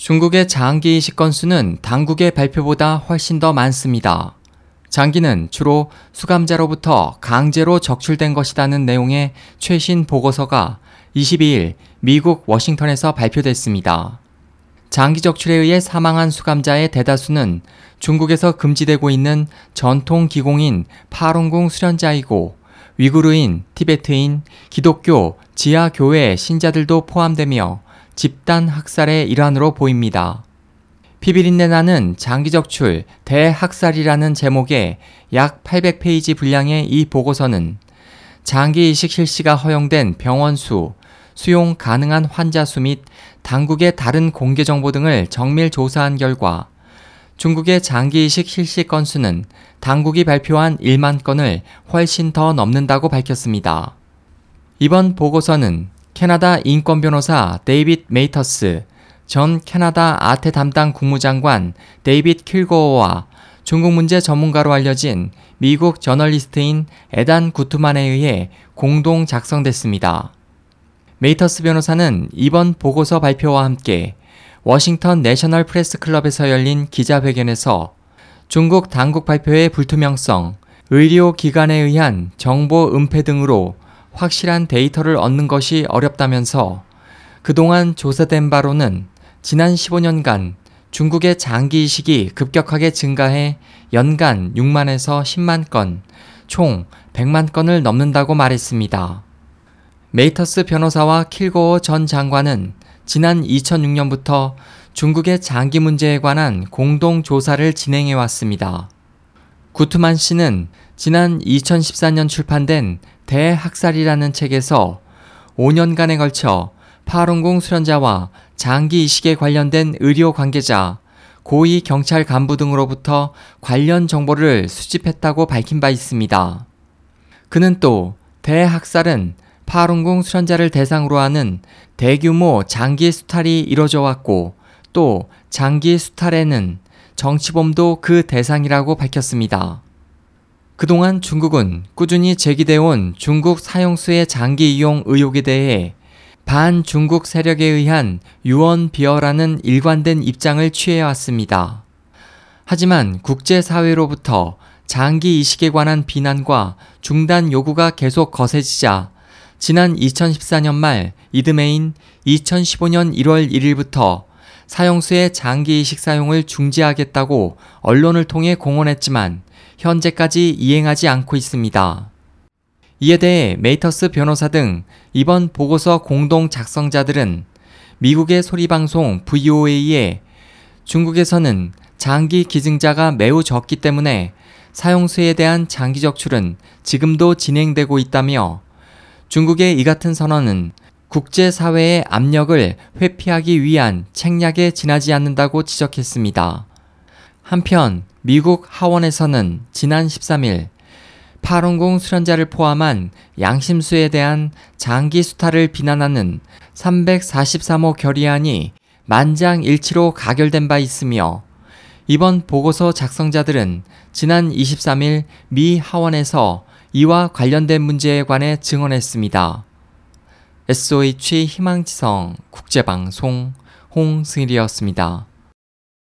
중국의 장기 이식 건수는 당국의 발표보다 훨씬 더 많습니다. 장기는 주로 수감자로부터 강제로 적출된 것이라는 내용의 최신 보고서가 22일 미국 워싱턴에서 발표됐습니다. 장기 적출에 의해 사망한 수감자의 대다수는 중국에서 금지되고 있는 전통 기공인 파룬궁 수련자이고 위구르인, 티베트인, 기독교, 지하 교회 신자들도 포함되며 집단 학살의 일환으로 보입니다. 피비린내 나는 장기적출 대학살이라는 제목의 약 800페이지 분량의 이 보고서는 장기 이식 실시가 허용된 병원 수, 수용 가능한 환자 수 및 당국의 다른 공개 정보 등을 정밀 조사한 결과 중국의 장기 이식 실시 건수는 당국이 발표한 1만 건을 훨씬 더 넘는다고 밝혔습니다. 이번 보고서는 캐나다 인권 변호사 데이빗 메이터스, 전 캐나다 아태 담당 국무장관 데이빗 킬고어와 중국 문제 전문가로 알려진 미국 저널리스트인 에단 구트만에 의해 공동 작성됐습니다. 메이터스 변호사는 이번 보고서 발표와 함께 워싱턴 내셔널 프레스 클럽에서 열린 기자회견에서 중국 당국 발표의 불투명성, 의료 기관에 의한 정보 은폐 등으로 확실한 데이터를 얻는 것이 어렵다면서 그동안 조사된 바로는 지난 15년간 중국의 장기 이식이 급격하게 증가해 연간 6만에서 10만 건, 총 100만 건을 넘는다고 말했습니다. 메이터스 변호사와 킬고어 전 장관은 지난 2006년부터 중국의 장기 문제에 관한 공동 조사를 진행해 왔습니다. 구트만 씨는 지난 2014년 출판된 대학살이라는 책에서 5년간에 걸쳐 파룬궁 수련자와 장기 이식에 관련된 의료 관계자, 고위 경찰 간부 등으로부터 관련 정보를 수집했다고 밝힌 바 있습니다. 그는 또 대학살은 파룬궁 수련자를 대상으로 하는 대규모 장기 수탈이 이뤄져 왔고 또 장기 수탈에는 정치범도 그 대상이라고 밝혔습니다. 그동안 중국은 꾸준히 제기되어 온 중국 사형수의 장기 이용 의혹에 대해 반중국 세력에 의한 유언 비어라는 일관된 입장을 취해왔습니다. 하지만 국제사회로부터 장기 이식에 관한 비난과 중단 요구가 계속 거세지자 지난 2014년 말 이듬해인 2015년 1월 1일부터 사형수의 장기 이식 사용을 중지하겠다고 언론을 통해 공언했지만 현재까지 이행하지 않고 있습니다. 이에 대해 메이터스 변호사 등 이번 보고서 공동 작성자들은 미국의 소리방송 VOA에 중국에서는 장기 기증자가 매우 적기 때문에 사용수에 대한 장기 적출은 지금도 진행되고 있다며 중국의 이 같은 선언은 국제사회의 압력을 회피하기 위한 책략에 지나지 않는다고 지적했습니다. 한편 미국 하원에서는 지난 13일 파룬공 수련자를 포함한 양심수에 대한 장기 수탈을 비난하는 343호 결의안이 만장일치로 가결된 바 있으며 이번 보고서 작성자들은 지난 23일 미 하원에서 이와 관련된 문제에 관해 증언했습니다. SOH 희망지성 국제방송 홍승일이었습니다.